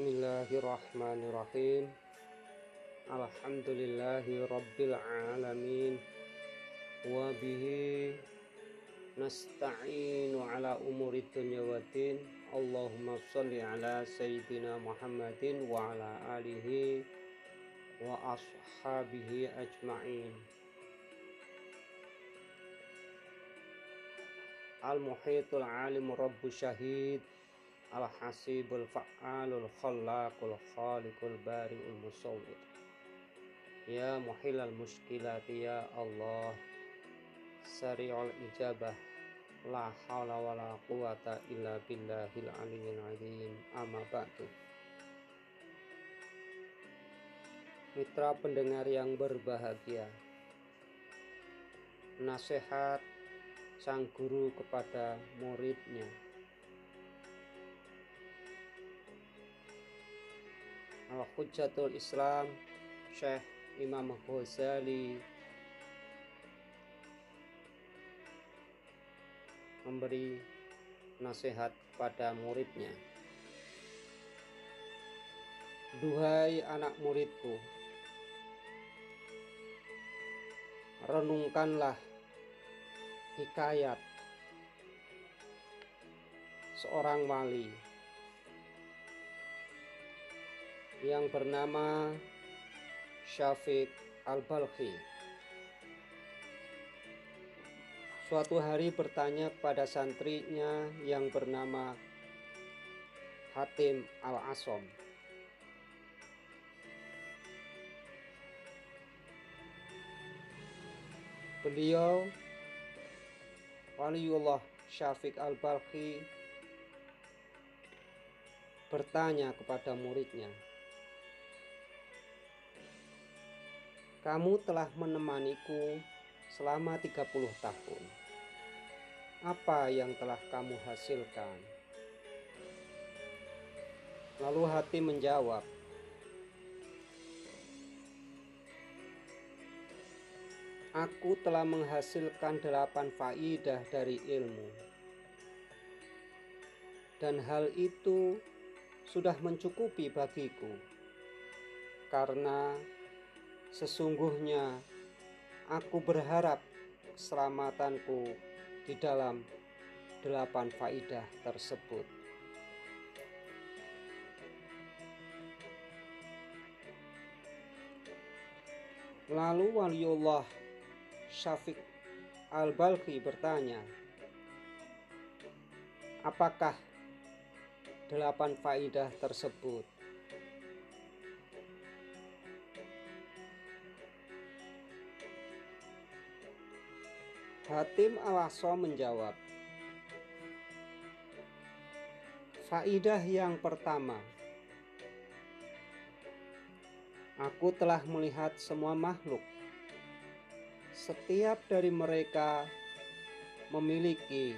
بسم الله الرحمن الرحيم الحمد لله رب العالمين وبه نستعين على أمور الدنيا والدين اللهم صل على سيدنا محمد وعلى آله وأصحابه أجمعين المحيط العالم رب شهيد Al-Hasibul Fa'alul Khallaqul Khaliqul Bari'ul Musawwir. Ya Muhilal Mushkilati Ya Allah Sari'ul Ijabah La hawla wa la quwata illa billahil aliyyil azim. Amma ba'du. Mitra pendengar yang berbahagia Nasihat sang guru kepada muridnya Al-Hujjatul Islam Syekh Imam Ghazali. Memberi nasihat pada muridnya. Duhai anak muridku renungkanlah hikayat seorang wali yang bernama Syafiq Al-Balkhi. Suatu hari bertanya kepada santrinya yang bernama Hatim Al-Asom. Beliau Waliullah Syafiq Al-Balkhi bertanya kepada muridnya, Kamu telah menemaniku selama 30 tahun. Apa yang telah kamu hasilkan? Lalu hati menjawab, Aku telah menghasilkan delapan faidah dari ilmu. Dan hal itu sudah mencukupi bagiku. Karena Sesungguhnya aku berharap keselamatanku di dalam delapan faidah tersebut. Lalu waliullah Syafiq Al-Balkhi bertanya, apakah delapan faidah tersebut? Hatim Alaso menjawab, Faidah yang pertama, Aku telah melihat semua makhluk. Setiap dari mereka memiliki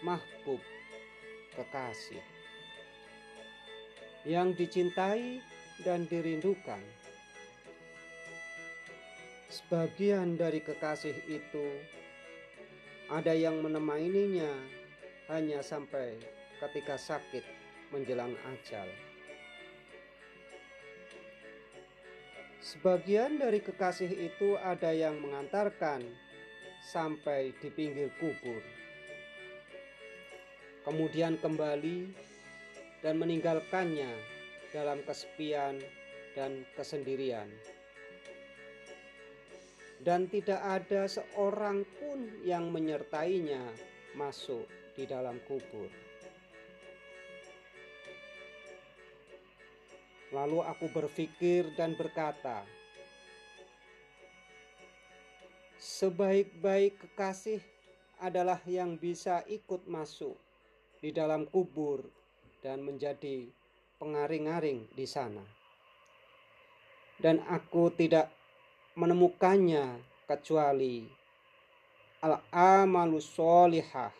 mahbub kekasih yang dicintai dan dirindukan. Sebagian dari kekasih itu ada yang menemaninya hanya sampai ketika sakit menjelang ajal. Sebagian dari kekasih itu ada yang mengantarkan sampai di pinggir kubur, kemudian kembali dan meninggalkannya dalam kesepian dan kesendirian dan tidak ada seorang pun yang menyertainya masuk di dalam kubur. Lalu aku berpikir dan berkata, "Sebaik-baik kekasih adalah yang bisa ikut masuk di dalam kubur dan menjadi pengaring-aring di sana." Dan aku tidak menemukannya kecuali al-amalu solihah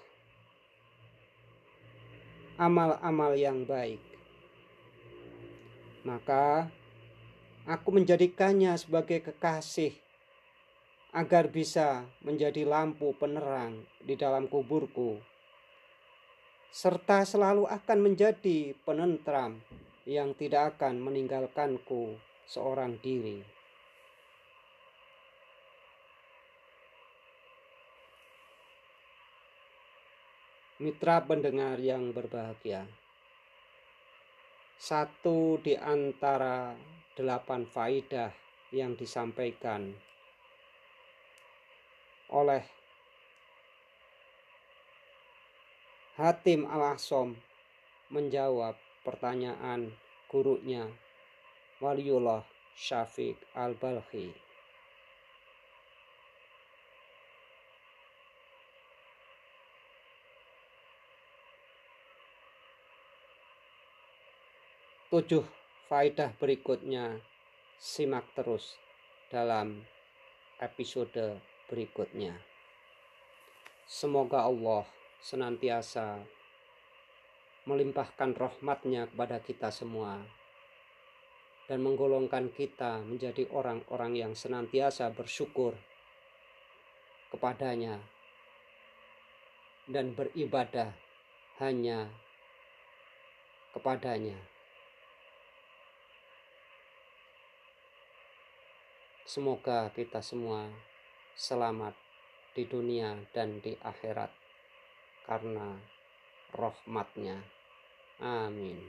amal-amal yang baik maka aku menjadikannya sebagai kekasih agar bisa menjadi lampu penerang di dalam kuburku serta selalu akan menjadi penentram yang tidak akan meninggalkanku seorang diri. Mitra pendengar yang berbahagia, satu di antara delapan faidah yang disampaikan oleh Hatim Al-Ahsom menjawab pertanyaan gurunya Waliullah Syafiq Al-Balkhi. Tujuh faidah berikutnya simak terus dalam episode berikutnya. Semoga Allah senantiasa melimpahkan rahmatnya kepada kita semua dan menggolongkan kita menjadi orang-orang yang senantiasa bersyukur kepadanya dan beribadah hanya kepadanya. Semoga kita semua selamat di dunia dan di akhirat karena rahmatnya. Amin.